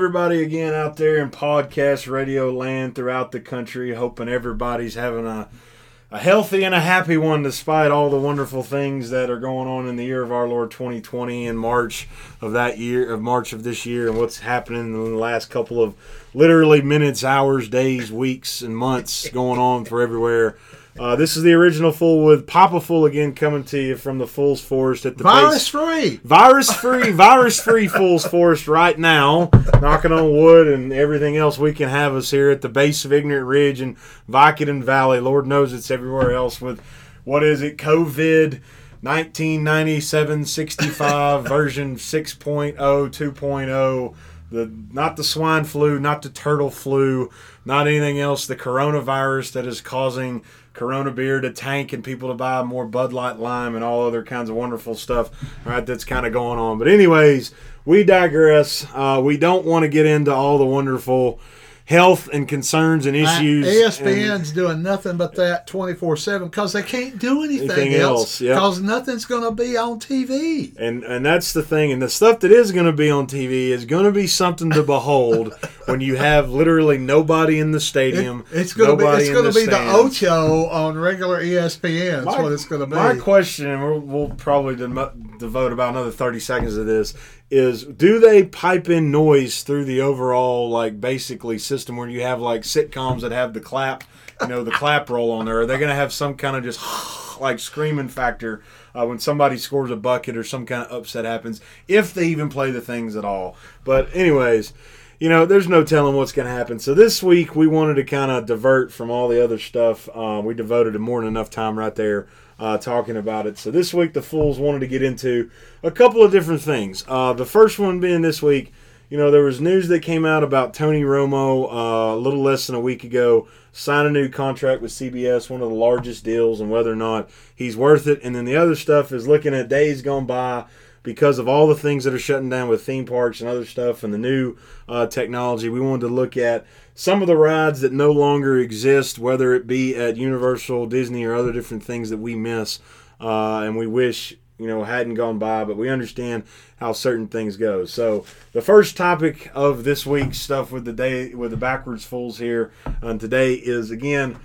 Everybody, again out there in podcast radio land throughout the country. Hoping everybody's having a, a healthy and a happy one despite all the wonderful things that are going on in the year of our Lord 2020 in March of that year, of March of this year, and what's happening in the last couple of literally minutes, hours, days, weeks, and months going on for everywhere. Uh, this is the original Fool with Papa Fool again coming to you from the Fool's Forest at the Virus base- free. virus free, virus free Fool's Forest right now. Knocking on wood and everything else we can have us here at the base of Ignorant Ridge and Vicodin Valley. Lord knows it's everywhere else with what is it? COVID 1997 65 version 6.0 2.0 the not the swine flu, not the turtle flu, not anything else. The coronavirus that is causing Corona beer to tank and people to buy more Bud Light Lime and all other kinds of wonderful stuff. Right, that's kind of going on. But anyways, we digress. Uh, we don't want to get into all the wonderful health and concerns and issues. Uh, and- ESPN's doing nothing but that 24 7 because they can't do anything, Anything else else, yep. because nothing's going to be on TV. And and that's the thing. And the stuff that is going to be on TV is going to be something to behold when you have literally nobody in the stadium. It's going to be it's going to be the. Ocho on regular ESPN. That's My- what it's going to be. My question, and we'll, we'll probably devote about another thirty seconds of this, is: Do they pipe in noise through the overall, like, basically system where you have like sitcoms that have the clap, you know, the clap roll on there? Are they going to have some kind of just like screaming factor uh, when somebody scores a bucket or some kind of upset happens, if they even play the things at all? But anyways. You know, there's no telling what's going to happen. So this week we wanted to kind of divert from all the other stuff. Uh, we devoted more than enough time right there uh, talking about it. So this week the Fools wanted to get into a couple of different things. Uh, the first one being this week, you know, there was news that came out about Tony Romo uh, a little less than a week ago sign a new contract with CBS, one of the largest deals, and whether or not he's worth it. And then the other stuff is looking at days gone by because of all the things that are shutting down with theme parks and other stuff and the new uh, technology. We wanted to look at some of the rides that no longer exist, whether it be at Universal, Disney, or other different things that we miss uh, and we wish you know hadn't gone by, but we understand how certain things go. So the first topic of this week's stuff with the day with the backwards fools here uh, today is again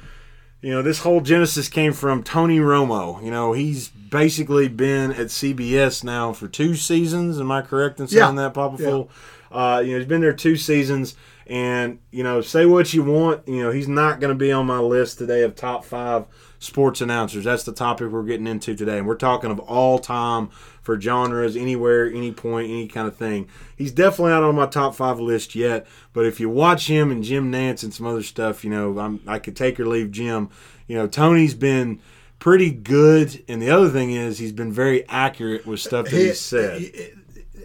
you know, this whole genesis came from Tony Romo. You know, he's basically been at CBS now for two seasons. Am I correct in saying Yeah. that, Papa Yeah. Fool? Uh, you know, he's been there two seasons. And, you know, say what you want. You know, he's not going to be on my list today of top five sports announcers. That's the topic we're getting into today. And we're talking of all time for genres, anywhere, any point, any kind of thing. He's definitely not on my top five list yet. But if you watch him and Jim Nantz and some other stuff, you know, I'm, I could take or leave Jim. You know, Tony's been pretty good. And the other thing is, he's been very accurate with stuff that he's said. He,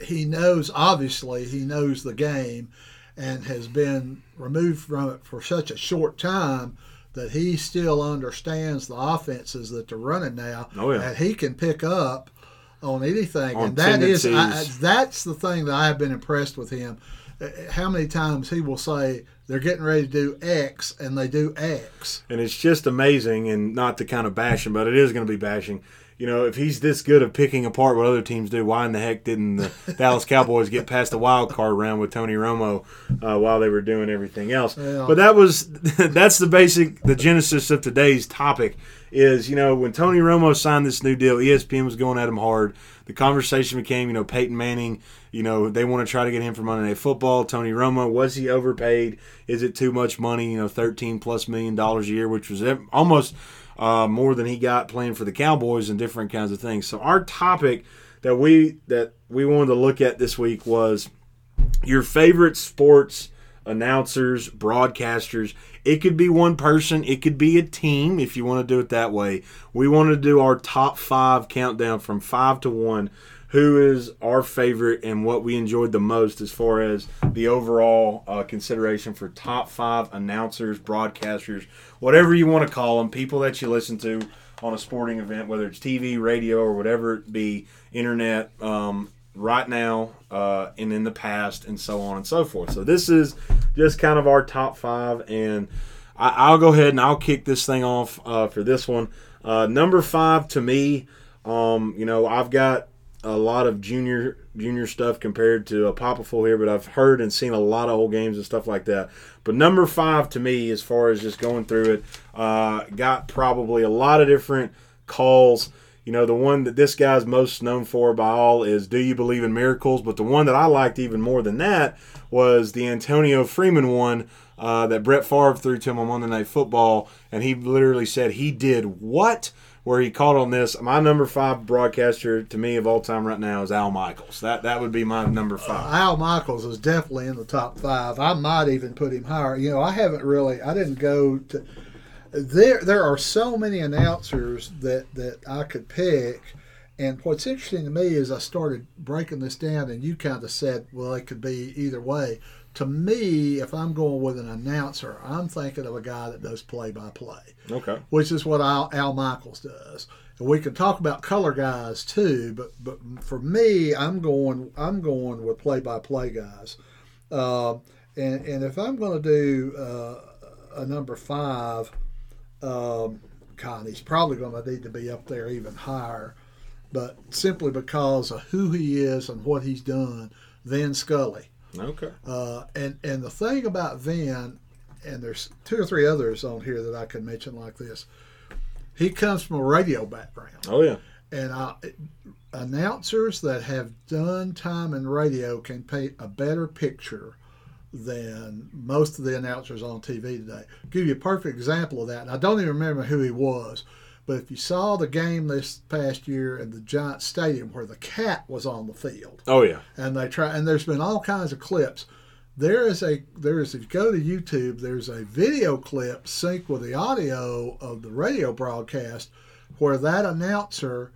he knows, obviously, he knows the game and has been removed from it for such a short time that he still understands the offenses that they're running now. Oh, yeah. And he can pick up on anything. On and that is, I, that's the thing that I have been impressed with him. Uh, How many times he will say, they're getting ready to do X, and they do X. and it's just amazing and not to kind of bash him but it is going to be bashing you know if he's this good at picking apart what other teams do why in the heck didn't the dallas cowboys get past the wild card round with tony romo uh, while they were doing everything else? Yeah. but that was that's the basic the genesis of today's topic is you know when tony romo signed this new deal espn was going at him hard. The conversation became you know peyton manning you know they want to try to get him for monday night football. Tony romo was he overpaid? Is it too much money you know 13 plus million dollars a year which was almost uh, more than he got playing for the cowboys and different kinds of things so our topic that we that we wanted to look at this week was your favorite sports announcers, broadcasters. It could be one person, it could be a team if you want to do it that way. We want to do our top five countdown from five to one. Who is our favorite and what we enjoyed the most as far as the overall uh, consideration for top five announcers, broadcasters, whatever you want to call them, people that you listen to on a sporting event, whether it's TV, radio, or whatever it be, internet, um, right now uh, and in the past, and so on and so forth. So this is just kind of our top five, and I, I'll go ahead and I'll kick this thing off uh, for this one. Uh, number five to me, um, you know, I've got a lot of junior junior stuff compared to a Papa Fool here, but I've heard and seen a lot of old games and stuff like that. But number five to me, as far as just going through it, uh, got probably a lot of different calls. You know, the one that this guy's most known for by all is Do You Believe in Miracles? But the one that I liked even more than that was the Antonio Freeman one uh, that Brett Favre threw to him on Monday Night Football. And he literally said he did what? Where he called on this. My number five broadcaster to me of all time right now is Al Michaels. That that would be my number uh, five. Al Michaels is definitely in the top five. I might even put him higher. You know, I haven't really. I didn't go to. There, there are so many announcers that that I could pick. And what's interesting to me is I started breaking this down, and you kind of said, well, it could be either way. To me, if I'm going with an announcer, I'm thinking of a guy that does play by play, Okay. which is what Al, Al Michaels does. And we can talk about color guys too, but but for me, I'm going I'm going with play by play guys. Uh, and and if I'm going to do uh, a number five, um, God, he's probably going to need to be up there even higher. But simply because of who he is and what he's done, Vin Scully. Okay. Uh, and and the thing about Vin, and there's two or three others on here that I can mention like this. He comes from a radio background, Oh yeah. and I, announcers that have done time in radio can paint a better picture than most of the announcers on TV today. give you a perfect example of that. And I don't even remember who he was, but if you saw the game this past year in the Giant Stadium where the cat was on the field, Oh yeah. and they try and there's been all kinds of clips there is a there is if you go to youtube there's a video clip synced with the audio of the radio broadcast where that announcer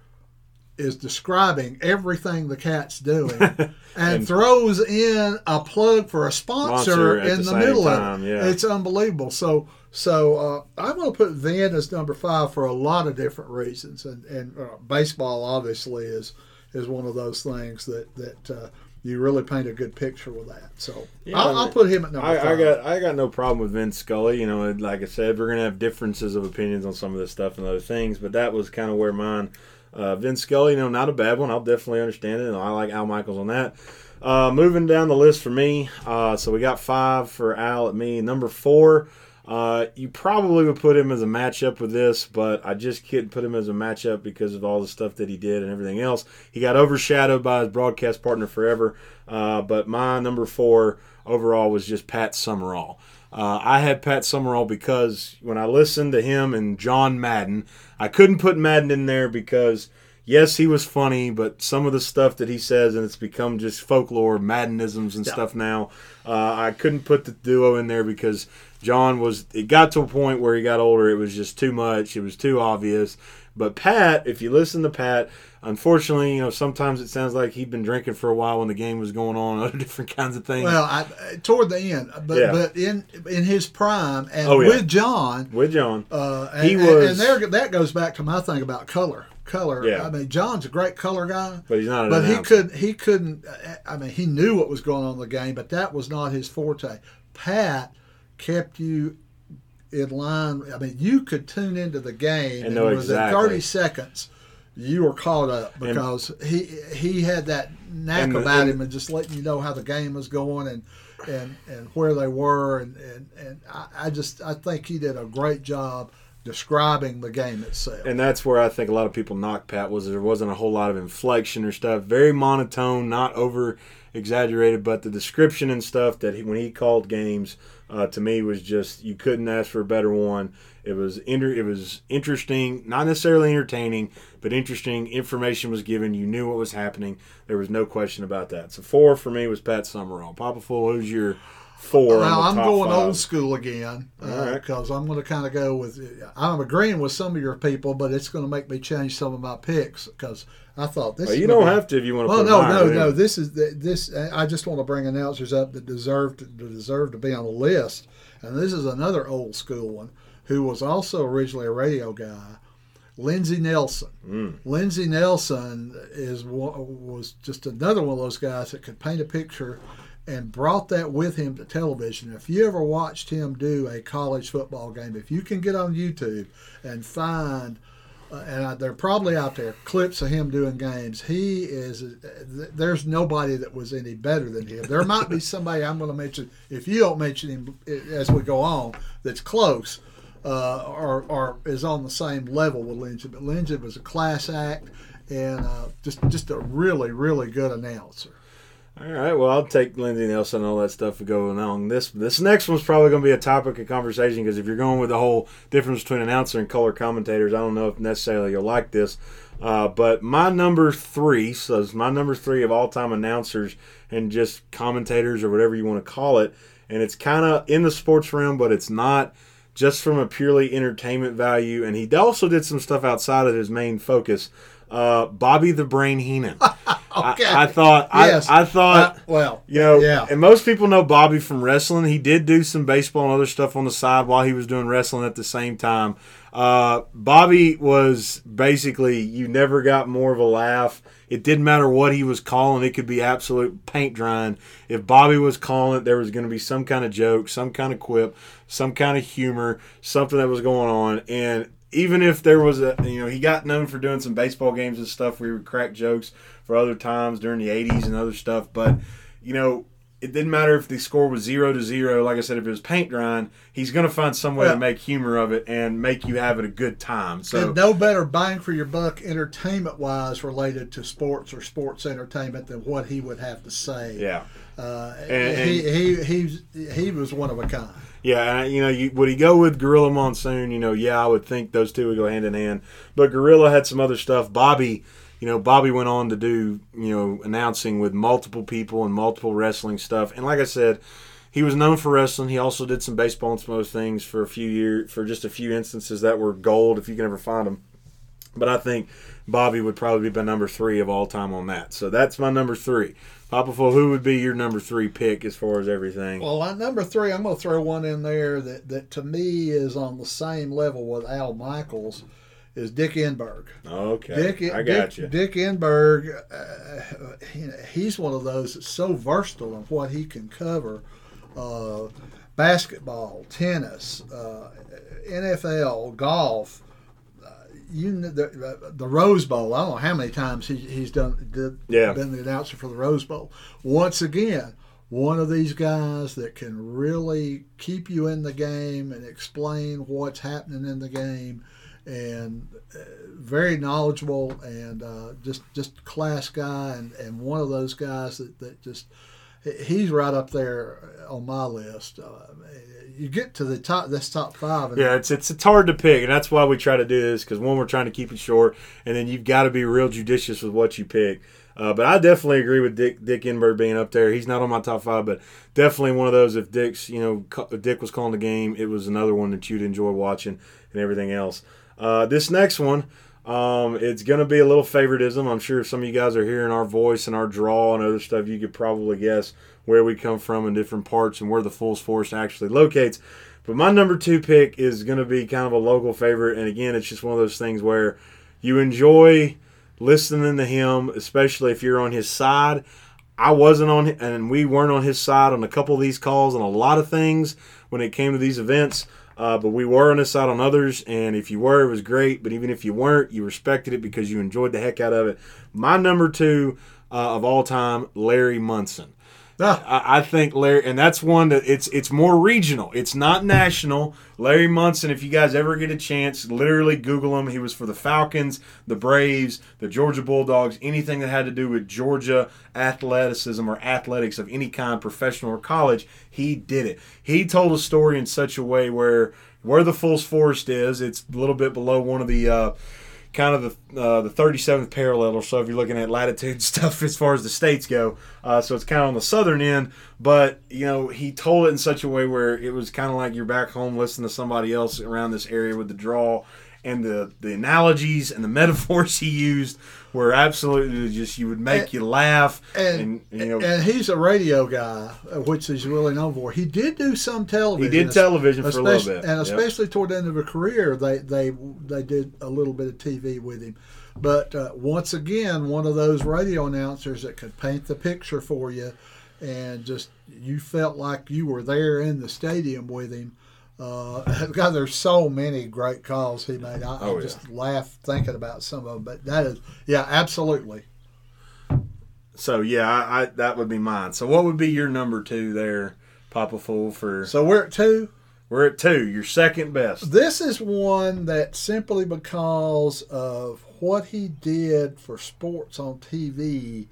is describing everything the cat's doing and, And- throws in a plug for a sponsor, in the the, middle time, of it yeah. it's unbelievable so so uh, i'm going to put Vin as number five for a lot of different reasons and and uh, baseball obviously is is one of those things that that uh, you really paint a good picture with that. So Yeah, I'll, I'll put him at number I, five. I got I got no problem with Vince Scully. You know, like I said, we're gonna have differences of opinions on some of this stuff and other things, but that was kind of where mine. Uh, Vince Scully, you know, not a bad one. I'll definitely understand it, and I like Al Michaels on that. Uh, moving down the list for me, uh, so we got five for Al at me. Number four, uh, you probably would put him as a matchup with this, but I just couldn't put him as a matchup because of all the stuff that he did and everything else. He got overshadowed by his broadcast partner forever. Uh, but my number four overall was just Pat Summerall. Uh, I had Pat Summerall because when I listened to him and John Madden, I couldn't put Madden in there because yes, he was funny, but some of the stuff that he says and it's become just folklore, Maddenisms and stuff now. Uh, I couldn't put the duo in there because John was. It got to a point where he got older. It was just too much. It was too obvious. But Pat, if you listen to Pat, unfortunately, you know sometimes it sounds like he'd been drinking for a while when the game was going on, other different kinds of things. well, I, toward the end, but Yeah. but in in his prime and Oh, yeah. with John, with John, uh, and, He was- and there that goes back to my thing about color. Color. Yeah. I mean, John's a great color guy. but he's not an But he could he couldn't. I mean, he knew what was going on in the game, but that was not his forte. Pat kept you in line. I mean, you could tune into the game And within exactly. thirty seconds. You were caught up because he he had that knack And about and- him and just letting you know how the game was going and and, and where they were and and, and I, I just I think he did a great job describing the game itself. and that's where I think a lot of people knock Pat was there wasn't a whole lot of inflection or stuff. Very monotone, not over exaggerated, but the description and stuff that he, when he called games uh, to me was just you couldn't ask for a better one. It was inter- it was interesting, not necessarily entertaining, but interesting. Information was given. You knew what was happening. There was no question about that. So four for me was Pat Summerall. Papa Fool, who's your four? the I'm going five? old school again All right. because I'm going to kind of go with. I'm agreeing with some of your people, but it's going to make me change some of my picks because I thought this. Well, you don't be- have to if you want to. Well, no, no, man. no. This is this. I just want to bring announcers up that deserve to, that deserve to be on the list, and this is another old school one who was also originally a radio guy, Lindsey Nelson. Mm. Lindsey Nelson is was just another one of those guys that could paint a picture and brought that with him to television. If you ever watched him do a college football game, if you can get on YouTube and find uh, and I, they're probably out there clips of him doing games. He is. Uh, there's nobody that was any better than him. There might be somebody I'm going to mention if you don't mention him as we go on. That's close. Uh, or, or is on the same level with Lindsey, but Lindsey was a class act and uh, just just a really really good announcer. All right, well, I'll take Lindsey Nelson and all that stuff going on. This this next one's probably going to be a topic of conversation because if you're going with the whole difference between announcer and color commentators, I don't know if necessarily you'll like this. Uh, but my number three, so it's my number three of all time announcers and just commentators or whatever you want to call it, and it's kind of in the sports realm, but it's not just from a purely entertainment value. And he also did some stuff outside of his main focus. Uh, Bobby the Brain Heenan. okay. I, I, thought. Yes. I, I thought. Uh, well. You know. Yeah. And most people know Bobby from wrestling. He did do some baseball and other stuff on the side while he was doing wrestling at the same time. Uh, Bobby was basically you never got more of a laugh. It didn't matter what he was calling; it could be absolute paint drying. If Bobby was calling it, there was going to be some kind of joke, some kind of quip, some kind of humor, something that was going on. And even if there was a, you know, he got known for doing some baseball games and stuff. We would crack jokes for other times during the '80s and other stuff. But you know, it didn't matter if the score was zero to zero. Like I said, if it was paint drying, he's going to find some way well, to make humor of it and make you have it a good time. So no better bang for your buck, entertainment wise, related to sports or sports entertainment than what he would have to say. Yeah, uh, and, and he he he he was one of a kind. Yeah, you know, you, would he go with Gorilla Monsoon? You know, yeah, I would think those two would go hand in hand. But Gorilla had some other stuff. Bobby you know, Bobby went on to do, you know, announcing with multiple people and multiple wrestling stuff. And like I said, he was known for wrestling. He also did some baseball and some other things for a few years, for just a few instances that were gold if you can ever find them. But I think Bobby would probably be my number three of all time on that. So that's my number three. Papa who would be your number three pick as far as everything? Well, my number three, I'm going to throw one in there that, that to me is on the same level with Al Michaels is Dick Enberg. Okay, Dick, I got Dick, you. Dick Enberg, uh, he's one of those that's so versatile in what he can cover. Uh, basketball, tennis, uh, NFL, golf. You the, the Rose Bowl. I don't know how many times he, he's done did, yeah. been the announcer for the Rose Bowl. Once again, one of these guys that can really keep you in the game and explain what's happening in the game and uh, very knowledgeable and uh, just just class guy and, and one of those guys that, that just he's right up there on my list. Uh, you get to the top, this top five. yeah, it's, it's it's hard to pick, and that's why we try to do this because one, we're trying to keep it short, and then you've got to be real judicious with what you pick. Uh, but I definitely agree with Dick Dick Enberg being up there. He's not on my top five, but definitely one of those. If Dick's, you know, Dick was calling the game, it was another one that you'd enjoy watching and everything else. Uh, this next one, um, it's going to be a little favoritism. I'm sure if some of you guys are hearing our voice and our draw and other stuff, you could probably guess where we come from in different parts and where the Fulls Force actually locates. But my number two pick is going to be kind of a local favorite. And again, it's just one of those things where you enjoy listening to him, especially if you're on his side. I wasn't on, and we weren't on his side on a couple of these calls and a lot of things when it came to these events. Uh, but we were on this side on others, and if you were, it was great. But even if you weren't, you respected it because you enjoyed the heck out of it. My number two uh, of all time, Larry Munson. I, I, think Larry, and that's one that it's it's more regional. It's not national. Larry Munson, if you guys ever get a chance, literally Google him. He was for the Falcons, the Braves, the Georgia Bulldogs, anything that had to do with Georgia athleticism or athletics of any kind, professional or college. He did it. He told a story in such a way where where the Fool's Forest is, it's a little bit below one of the. Uh, kind of the uh, the 37th parallel or so if you're looking at latitude stuff as far as the states go. Uh, so it's kind of on the southern end, but you know he told it in such a way where it was kind of like you're back home listening to somebody else around this area with the draw and the the analogies and the metaphors he used were absolutely just you would make and, you laugh and, and, you know and he's a radio guy which he's really known for he did do some television he did television for a little bit and especially yep. toward the end of a career they they they did a little bit of tv with him but uh, once again one of those radio announcers that could paint the picture for you and just you felt like you were there in the stadium with him Uh, God, there's so many great calls he made. I, Oh, I just laugh thinking about some of them. But that is, yeah, absolutely. So yeah, I, I that would be mine. So what would be your number two there, Papa Fool? For So we're at two. we're at two. Your second best. This is one that simply because of what he did for sports on TV,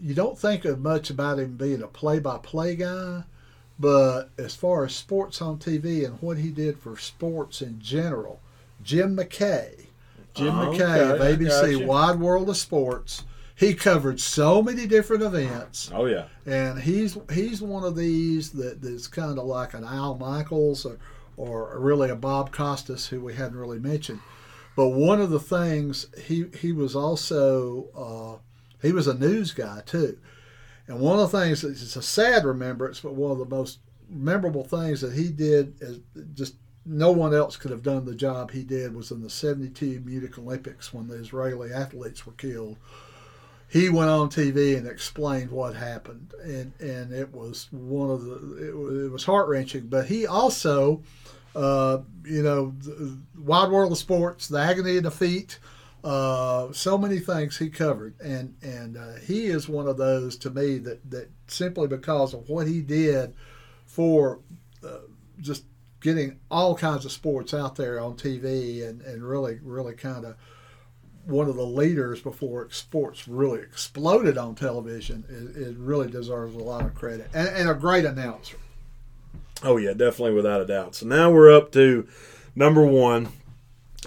you don't think of much about him being a play-by-play guy, but as far as sports on TV and what he did for sports in general, Jim McKay, Jim Oh, McKay of ABC. Wide World of Sports, he covered so many different events Oh yeah. and he's he's one of these that, that's kind of like an Al Michaels or or really a Bob Costas who we hadn't really mentioned. But one of the things he he was also uh, he was a news guy too, and one of the things it's a sad remembrance, but one of the most memorable things that he did is just no one else could have done the job he did was in the 72 Munich Olympics when the Israeli athletes were killed he went on TV and explained what happened, and and it was one of the it, was- it was heart wrenching. But he also, uh, you know, the Wide World of Sports, the agony of defeat, uh, so many things he covered, and and uh, he is one of those to me that that simply because of what he did for uh, just getting all kinds of sports out there on TV and and really really kind of one of the leaders before sports really exploded on television. It, it really deserves a lot of credit and, and a great announcer. Oh yeah, definitely without a doubt. So now we're up to number one,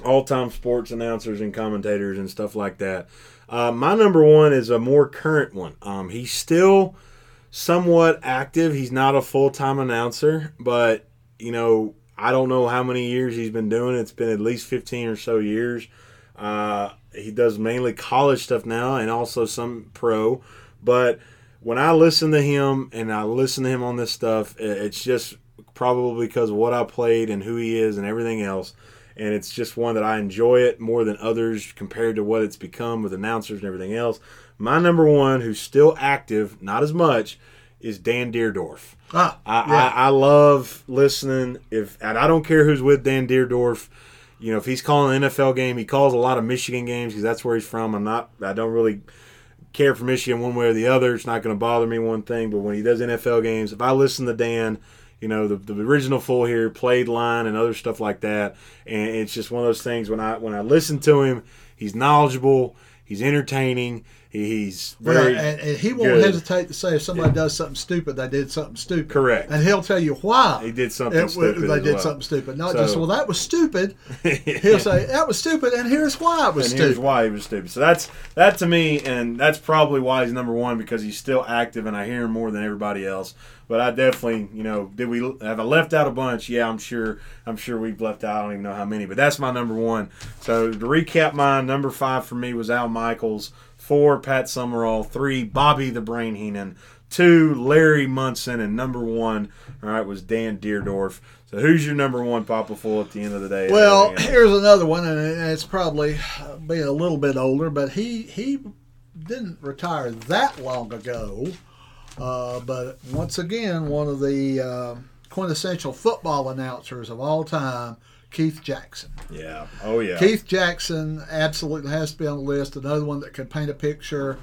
all-time sports announcers and commentators and stuff like that. Uh, my number one is a more current one. Um, he's still somewhat active. He's not a full-time announcer, but you know I don't know how many years he's been doing. it. It's been at least fifteen or so years. Uh, he does mainly college stuff now and also some pro, but when I listen to him and I listen to him on this stuff, it's just probably because of what I played and who he is and everything else. And it's just one that I enjoy it more than others compared to what it's become with announcers and everything else. My number one, who's still active, not as much, is Dan Dierdorf. Ah, I, yeah. I, I love listening. If and I don't care who's with Dan Dierdorf. You know, if he's calling an NFL game, he calls a lot of Michigan games because that's where he's from. I'm not. I don't really care for Michigan one way or the other. It's not going to bother me one thing. But when he does NFL games, if I listen to Dan, you know the, the original full here, played line and other stuff like that, and it's just one of those things. When I when I listen to him, he's knowledgeable, he's entertaining, he's Well, uh, very and, and he won't good. hesitate to say if somebody does something stupid, they did something stupid. Correct. And he'll tell you why He did something it stupid They did well. something stupid. Not So- just well, that was stupid. He'll say that was stupid, and here's why it was stupid. here's why he was stupid. So that's that to me, and that's probably why he's number one because he's still active, and I hear him more than everybody else. But I definitely, you know, did we have I left out a bunch? Yeah, I'm sure. I'm sure we've left out. I don't even know how many, but that's my number one. So to recap, mine number five for me was Al Michaels. Four, Pat Summerall. Three, Bobby the Brain Heenan. Two, Larry Munson, and number one, all right, was Dan Dierdorf. So who's your number one Papa Fool at the end of the day? Well, here's another one, and it's probably uh, being a little bit older, but he he didn't retire that long ago. Uh, but once again, one of the uh, quintessential football announcers of all time, Keith Jackson. yeah. Oh yeah. Keith Jackson absolutely has to be on the list. Another one that could paint a picture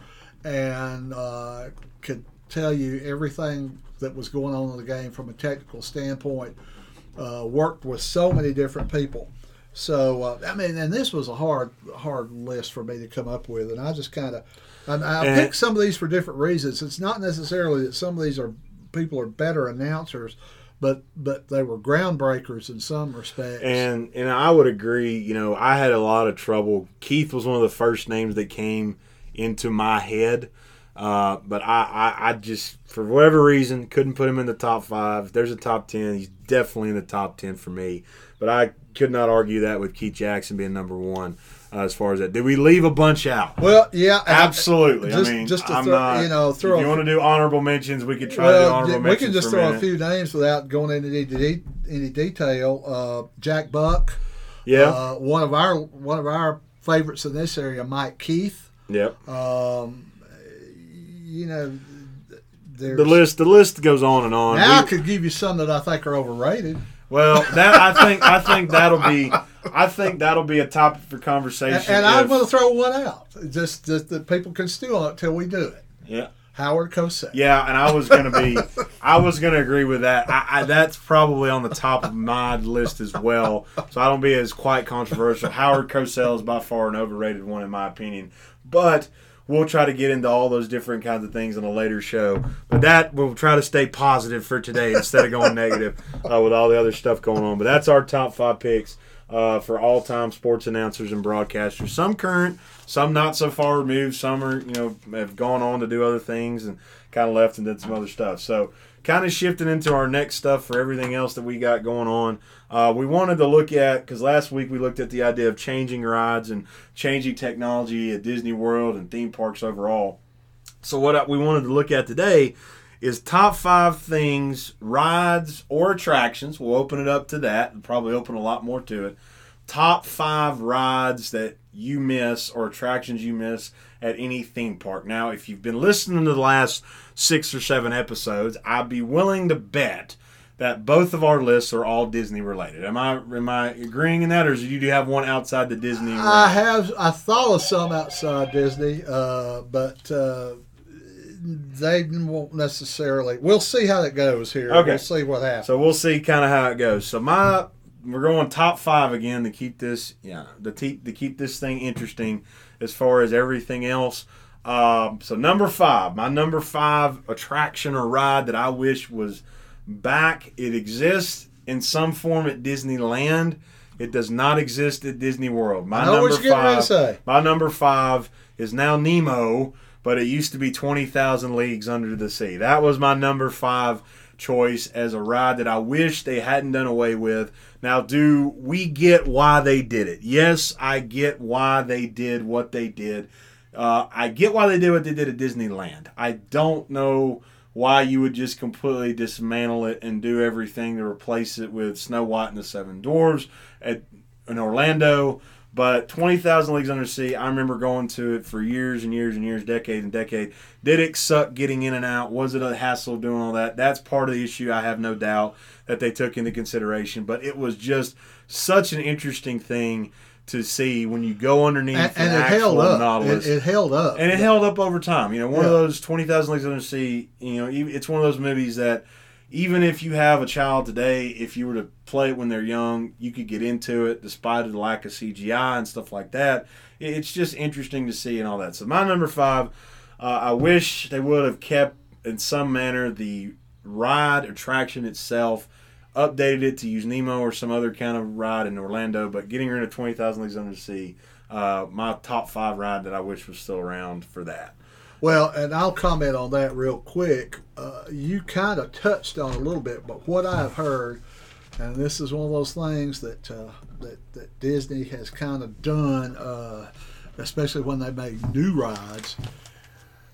and uh, could tell you everything that was going on in the game from a technical standpoint. Uh, worked with so many different people. So uh, I mean, and this was a hard, hard list for me to come up with, and I just kind of, I And- picked some of these for different reasons. It's not necessarily that some of these are people are better announcers, but but they were groundbreakers in some respects. And and I would agree. You know, I had a lot of trouble. Keith was one of the first names that came into my head, uh, but I, I I just for whatever reason couldn't put him in the top five. There's a top ten. He's definitely in the top ten for me. But I could not argue that with Keith Jackson being number one uh, as far as that. Did we leave a bunch out? well, yeah, Absolutely. just- I mean, just to I'm throw- not, you know, throw If you a- want to do honorable mentions, we could try to do Well, honorable we can just throw a minute. few names without going into any, any detail. Uh, Jack Buck, Yeah. uh, one of our one of our favorites in this area, Mike Keith. yep. Um, you know, there's, The list the list goes on and on. now I could give you some that I think are overrated. Well, that I think I think that'll be I think that'll be a topic for conversation. And, and I'm going to throw one out, just, just that people can stew on it till we do it. yeah. Howard Cosell. Yeah, and I was gonna be, I was gonna agree with that. I, I, that's probably on the top of my list as well. So I don't be as quite controversial. Howard Cosell is by far an overrated one in my opinion, but we'll try to get into all those different kinds of things in a later show. But that we'll try to stay positive for today instead of going negative uh, with all the other stuff going on. But that's our top five picks. Uh, for all-time sports announcers and broadcasters, some current, some not so far removed, some are you know have gone on to do other things and kind of left and did some other stuff. So kind of shifting into our next stuff for everything else that we got going on. Uh, we wanted to look at because last week we looked at the idea of changing rides and changing technology at Disney World and theme parks overall. So what we wanted to look at today is top five things, rides or attractions. We'll open it up to that. and probably open a lot more to it. Top five rides that you miss or attractions you miss at any theme park. Now, if you've been listening to the last six or seven episodes, I'd be willing to bet that both of our lists are all Disney related. Am I am I agreeing in that, or do you do have one outside the Disney? I have. I thought of some outside Disney, uh, but uh, they won't necessarily. We'll see how it goes here. Okay. We'll see what happens. So we'll see kind of how it goes. So my we're going top five again to keep this yeah to keep to keep this thing interesting as far as everything else. Um, so number five, my number five attraction or ride that I wish was back. It exists in some form at Disneyland. It does not exist at Disney World. My I know what number you're getting ready to five. My number five is now Nemo, but it used to be 20,000 Leagues Under the Sea. That was my number five choice as a ride that I wish they hadn't done away with. Now, do we get why they did it? Yes, I get why they did what they did. Uh, I get why they did what they did at Disneyland. I don't know why you would just completely dismantle it and do everything to replace it with Snow White and the Seven Dwarfs at in Orlando. But 20,000 Leagues Under Sea, I remember going to it for years and years and years, decade and decade. Did it suck getting in and out? Was it a hassle doing all that? That's part of the issue, I have no doubt, that they took into consideration. But it was just such an interesting thing to see when you go underneath and, an and it actual held up. Nautilus. It, it held up. And it held up over time. You know, one of Yeah. those 20,000 Leagues Under the Sea, you know, it's one of those movies that even if you have a child today, if you were to play it when they're young, you could get into it despite the lack of CGI and stuff like that. It's just interesting to see and all that. So, my number five, uh, I wish they would have kept in some manner the ride attraction itself, updated it to use Nemo or some other kind of ride in Orlando, but getting rid of 20,000 Leagues Under the Sea. Uh, my top five ride that I wish was still around for that. Well, and I'll comment on that real quick. Uh, you kind of touched on a little bit, but what I've heard, and this is one of those things that uh, that, that Disney has kind of done, uh, especially when they made new rides,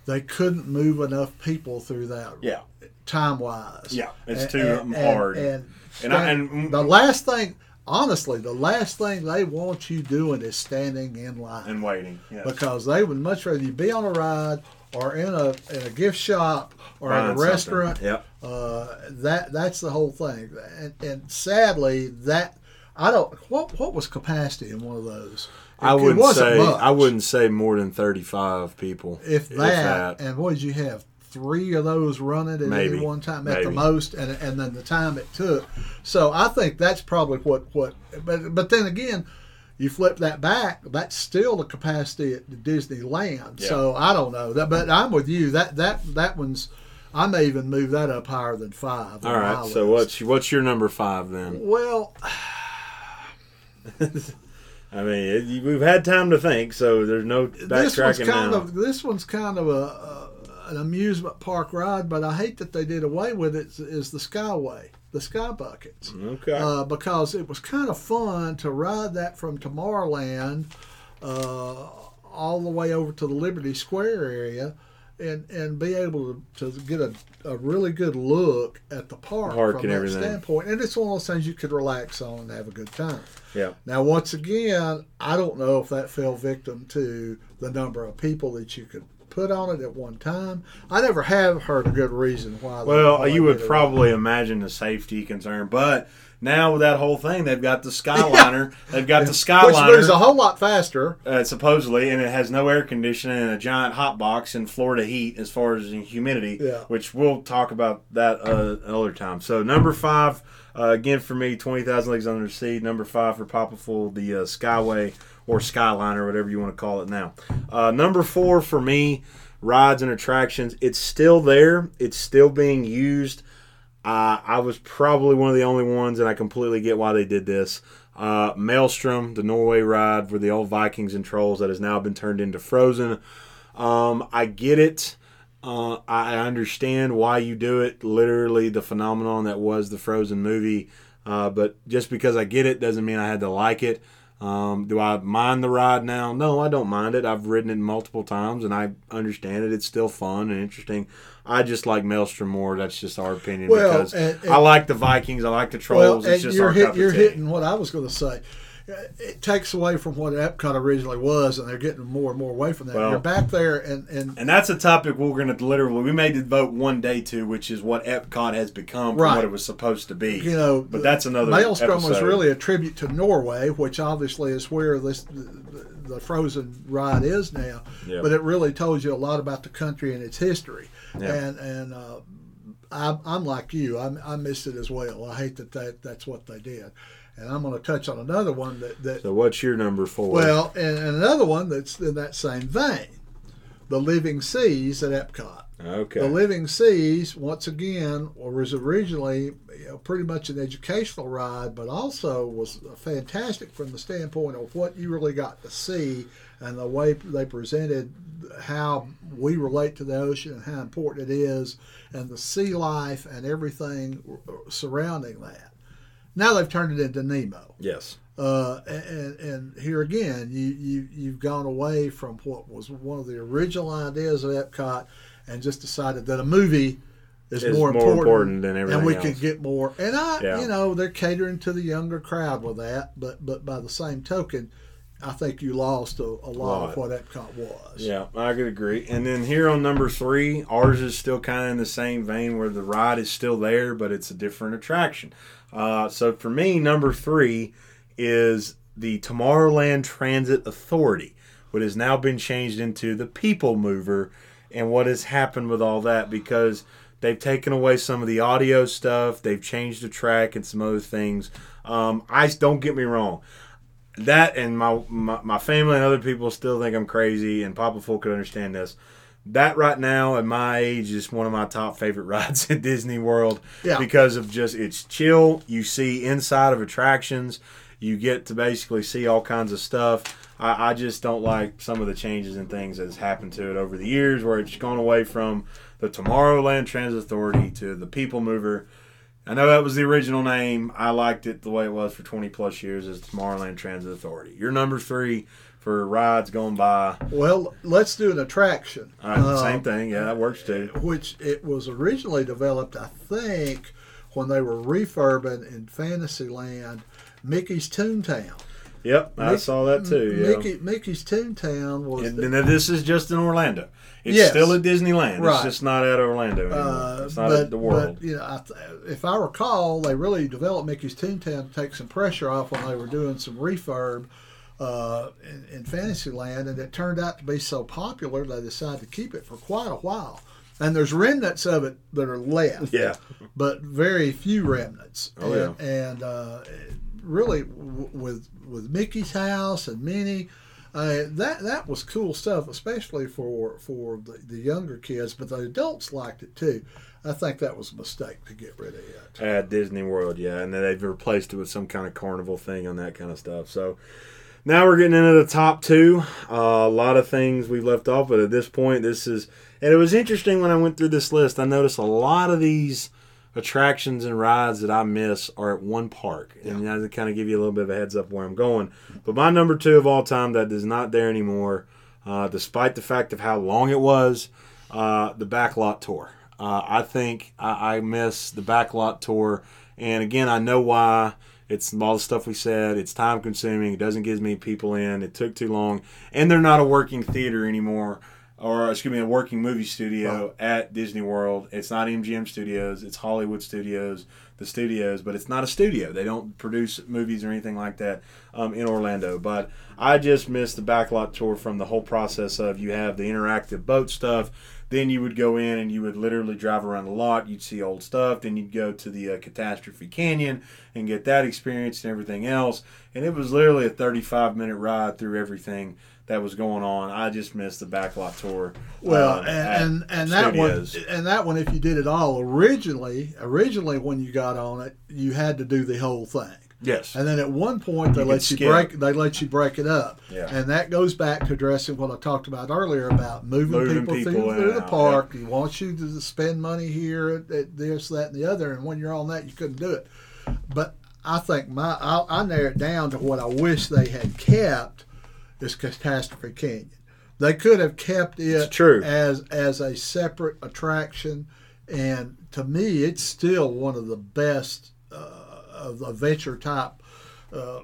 they couldn't move enough people through that Yeah. Time wise. Yeah, it's too hard. And, And I- and- the last thing, honestly, the last thing they want you doing is standing in line And waiting. Yes. because they would much rather you be on a ride or in a in a gift shop or Buying at a something. restaurant. Yep. Uh, that that's the whole thing. And, and sadly, that I don't. What what was capacity in one of those? It- I wouldn't say much. I wouldn't say more than thirty five people. If that, and what did you have? Three of those running at Maybe. any one time at the most, and and then the time it took. So I think that's probably what what. But but then again, you flip that back, that's still the capacity at Disneyland. So I don't know that, but I'm with you. That that that one's. I may even move that up higher than five. All right. So what's what's your number five then? Well, I mean, it, we've had time to think, so there's no this one's kind now. of this one's kind of a, a an amusement park ride, but I hate that they did away with it. Is the Skyway, the Sky Buckets, okay. uh, because it was kind of fun to ride that from Tomorrowland uh, all the way over to the Liberty Square area. And, and be able to, to get a, a really good look at the park, Park from and that everything. standpoint. And it's one of those things you could relax on and have a good time. yeah. Now, once again, I don't know if that fell victim to the number of people that you could put on it at one time. I never have heard a good reason why. Well, you would probably imagine the safety concern, but now with that whole thing, they've got the Skyliner. They've got the Skyliner, which moves a whole lot faster. uh, supposedly, and it has no air conditioning and a giant hot box in Florida heat as far as in humidity, Yeah. which we'll talk about that uh, another time. So number five, uh, again for me, twenty thousand leagues under the sea. Number five for Papa Fool, the uh, Skyway or Skyliner, whatever you want to call it now. Uh, number four for me, rides and attractions. It's still there. It's still being used. Uh, I was probably one of the only ones, and I completely get why they did this. Uh, Maelstrom, the Norway ride for the old Vikings and Trolls that has now been turned into Frozen. Um, I get it. Uh, I understand why you do it. Literally, the phenomenon that was the Frozen movie. Uh, but just because I get it doesn't mean I had to like it. Um, do I mind the ride now? No, I don't mind it. I've ridden it multiple times and I understand it. It's still fun and interesting. I just like Maelstrom more. That's just our opinion Well, because and- and- I like the Vikings. I like the Well, Trolls. it's just you're, our hit, you're hitting what I was going to say. It takes away from what Epcot originally was, and they're getting more and more away from that. Well- you're back there, and, and And that's a topic we're going to literally we made the vote one day to, which is what Epcot has become from Right. what it was supposed to be. you know, but that's another. Maelstrom was really a tribute to Norway, which obviously is where this the, the Frozen ride is now. Yeah. But it really tells you a lot about the country and its history. Yeah. And and uh, I'm, I'm like you. I, I missed it as well. I hate that, that that's what they did. And I'm going to touch on another one that, that So what's your number four? well, and, another one that's in that same vein, the Living Seas at Epcot. okay. The Living Seas, once again, was originally you know, pretty much an educational ride, but also was fantastic from the standpoint of what you really got to see and the way they presented how we relate to the ocean and how important it is, and the sea life and everything surrounding that. Now they've turned it into Nemo. yes. Uh, and, and here again, you, you, you've gone away from what was one of the original ideas of Epcot and just decided that a movie is Is more, more important, important than everything and we else. could get more. And I, Yeah. you know, they're catering to the younger crowd with that, but but by the same token, I think you lost a, a lot Lot. of what Epcot was. Yeah, I could agree. And then here on number three, ours is still kind of in the same vein where the ride is still there, but it's a different attraction. Uh, so for me, number three is the Tomorrowland Transit Authority, what has now been changed into the People Mover, and what has happened with all that because they've taken away some of the audio stuff, they've changed the track and some other things. Um, I don't get me wrong that and my, my my family and other people still think I'm crazy, and Papa Fool could understand this. That right now at my age is one of my top favorite rides at Disney World Yeah. because of just it's chill. You see inside of attractions, you get to basically see all kinds of stuff. I, I just don't like some of the changes and things that has happened to it over the years, where it's gone away from the Tomorrowland Transit Authority to the People Mover. I know that was the original name. I liked it the way it was for 20 plus years as Tomorrowland Transit Authority. Your number three for rides going by. Well, let's do an attraction. Right, Uh, same thing. Yeah, that works too. which it was originally developed, I think, when they were refurbing in Fantasyland, Mickey's Toontown. Yep, I Mick- saw that too. Yeah. Mickey Mickey's Toontown was And, the- and this is just in Orlando. It's Yes. still at Disneyland. Right. It's just not at Orlando anymore. uh, it's not but, at the world. But, you know, I th- if I recall, they really developed Mickey's Toontown to take some pressure off when they were doing some refurb uh, in, in Fantasyland, and it turned out to be so popular they decided to keep it for quite a while. And there's remnants of it that are left. yeah. but very few remnants. Oh, and, and uh, really, w- with with Mickey's house and Minnie, uh, that that was cool stuff, especially for for the, the younger kids. But the adults liked it too. I think that was a mistake to get rid of it. At Disney World, yeah, and then they've replaced it with some kind of carnival thing on that kind of stuff. So now we're getting into the top two. Uh, a lot of things we've left off, but at this point, this is. And it was interesting when I went through this list. I noticed a lot of these attractions and rides that I miss are at one park, and that to kind of give you a little bit of a heads up where I'm going. But my number two of all time that is not there anymore, uh, despite the fact of how long it was, uh, the Backlot Tour. Uh, I think I, I miss the Backlot Tour, and again, I know why. It's all the stuff we said. It's time consuming. It doesn't get as many people in. It took too long, and they're not a working theater anymore. or excuse me, a working movie studio at Disney World. It's not MGM Studios. It's Hollywood Studios, the studios, but it's not a studio. They don't produce movies or anything like that um, in Orlando. But I just missed the backlot tour from the whole process of you have the interactive boat stuff. Then you would go in and you would literally drive around the lot. You'd see old stuff. Then you'd go to the uh, Catastrophe Canyon and get that experience and everything else. And it was literally a 35 minute ride through everything that was going on. I just missed the backlot tour. Well, um, and and, and that one and that one, if you did it all originally, originally when you got on it, you had to do the whole thing. Yes. And then at one point they You let you skip. break they let you break it up. Yeah. And that goes back to addressing what I talked about earlier about moving, Moving people, people through, through the park. He wants you to spend money here at, at this, that, and the other. And when you're on that, you couldn't do it. But I think my I, I narrow it down to what I wish they had kept is Catastrophe Canyon. They could have kept it It's true. as as a separate attraction, and to me, it's still one of the best of adventure type uh,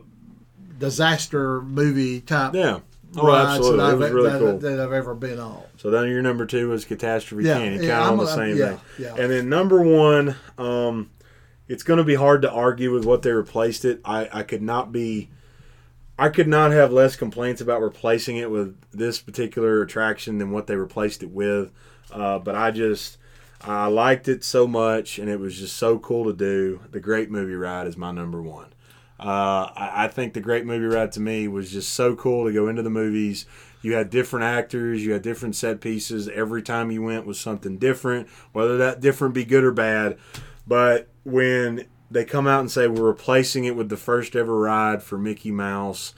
disaster movie type yeah. Oh, rides absolutely. that I've, really that, cool. that I've ever been on. So then your number two was Catastrophe Yeah, Canyon, yeah, kind of on the a- same yeah, thing. yeah. And then number one, um, it's going to be hard to argue with what they replaced it. I, I could not be, I could not have less complaints about replacing it with this particular attraction than what they replaced it with. Uh, but I just, I liked it so much, and it was just so cool to do. The Great Movie Ride is my number one. Uh, I, I think the Great Movie Ride to me was just so cool to go into the movies. You had different actors, you had different set pieces. Every time you went was something different, whether that different be good or bad. But when they come out and say we're replacing it with the first ever ride for Mickey Mouse,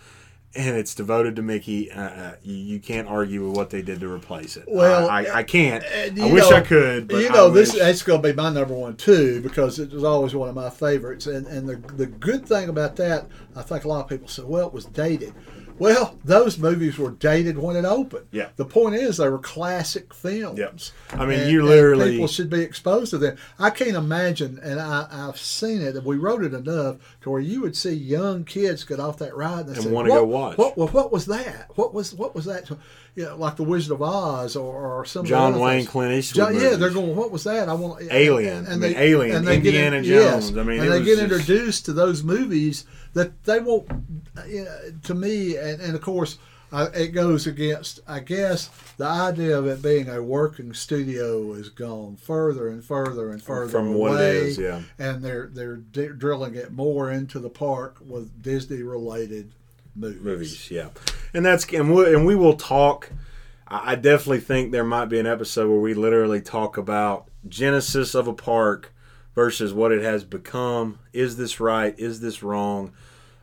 and it's devoted to Mickey, uh, uh, you, can't argue with what they did to replace it. Well, I, I, I can't. I you wish I could. But you I know, this wish- that's going to be my number one too because it was always one of my favorites. And and the the good thing about that, I think a lot of people said, well, it was dated. Well, those movies were dated when it opened. Yeah. The point is, they were classic films. Yep. I mean, And- you and literally people should be exposed to them. I can't imagine, and I, I've seen it. and We wrote it enough to where you would see young kids get off that ride and, And say, wanna go watch." What, what, what was that? What was what was that? You know, like the Wizard of Oz or, or some John Wayne, things. Clint Eastwood. John, yeah, they're going. What was that? I want Alien. I mean, Alien, get Indiana Jones. I mean, and they get just- introduced to those movies that they won't. Uh, you know, to me, and, and of course, I, it goes against. I guess the idea of it being a working studio has gone further and further and further From away, what it is, yeah. and they're they're d- drilling it more into the park with Disney related movies. movies. Yeah, and that's and we and we will talk. I I definitely think there might be an episode where we literally talk about genesis of a park versus what it has become. Is this right? Is this wrong?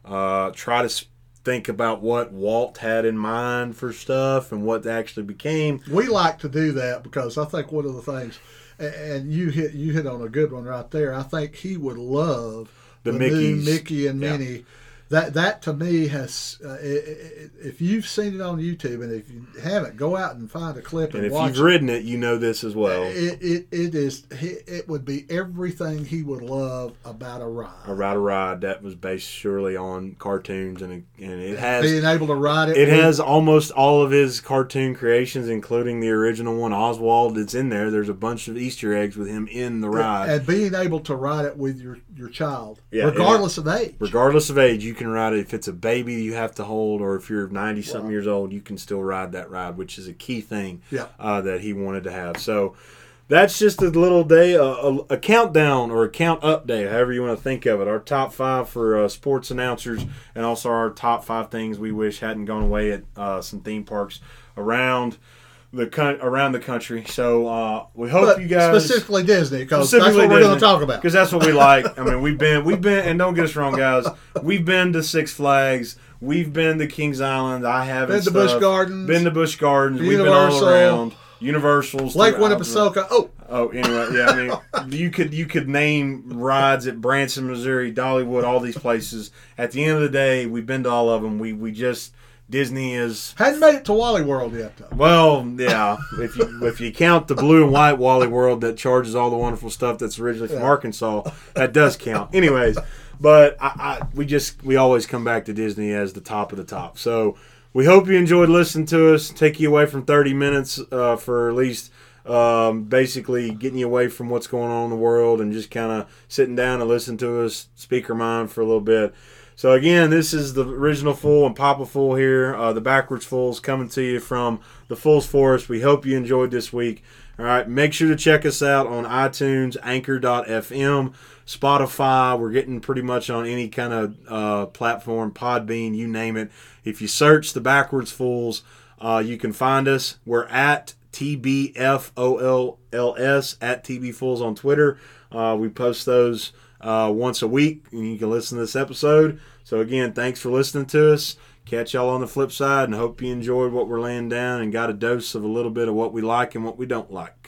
Uh, try to think about what Walt had in mind for stuff and what actually became. We like to do that because I think one of the things, and you hit you hit on a good one right there. I think he would love The the, Mickeys. Mickey and Yeah. Minnie. That that to me has, uh, if you've seen it on YouTube and if you haven't, go out and find a clip and, And if you've it. ridden it, you know this as well. It, it it is it would be everything he would love about a ride. A ride a ride that was based surely on cartoons and it, and it has Being able to ride it. It with- has almost all of his cartoon creations, including the original one, Oswald. It's in there. There's a bunch of Easter eggs with him in the ride. and being able to ride it with your your child, Yeah, regardless of age. Regardless of age, you can ride it. If it's a baby you have to hold, or if you're 90 something Wow. years old, you can still ride that ride, which is a key thing Yeah. uh, that he wanted to have. So that's just a little day, a, a, a countdown or a count up day, however you want to think of it. Our top five for uh, sports announcers, and also our top five things we wish hadn't gone away at uh, some theme parks around the around the country. So uh, we hope But you guys specifically Disney, because that's what we're going to talk about. because that's what we like. I mean, we've been we've been and don't get us wrong, guys. We've been to Six Flags. We've been to Kings Island. I haven't Been to Busch Gardens. Been to Busch Gardens. We've been all around. Universals. Lake Winnepesaukah. Oh, Oh, anyway, yeah. I mean, you could you could name rides at Branson, Missouri, Dollywood, all these places. At the end of the day, we've been to all of them. We we just Disney is hadn't made it to Wally World yet, though. well, yeah. If you if you count the blue and white Wally World that charges all the wonderful stuff that's originally from Yeah. Arkansas, that does count. Anyways, but I, I we just we always come back to Disney as the top of the top. So we hope you enjoyed listening to us. Take you away from 30 minutes uh, for at least um, basically getting you away from what's going on in the world and just kind of sitting down and listening to us speak our mind for a little bit. So again, this is the original Fool and Papa Fool here. Uh, the backwards Fools coming to you from the Fool's Forest. We hope you enjoyed this week. All right, make sure to check us out on iTunes, Anchor.fm, Spotify. We're getting pretty much on any kind of uh, platform, Podbean, you name it. If you search the Backwards Fools, uh, you can find us. We're at TBFOOLS at TB Fools on Twitter. Uh, we post those uh, once a week, and you can listen to this episode. So again, thanks for listening to us. Catch y'all on the flip side, and hope you enjoyed what we're laying down and got a dose of a little bit of what we like and what we don't like.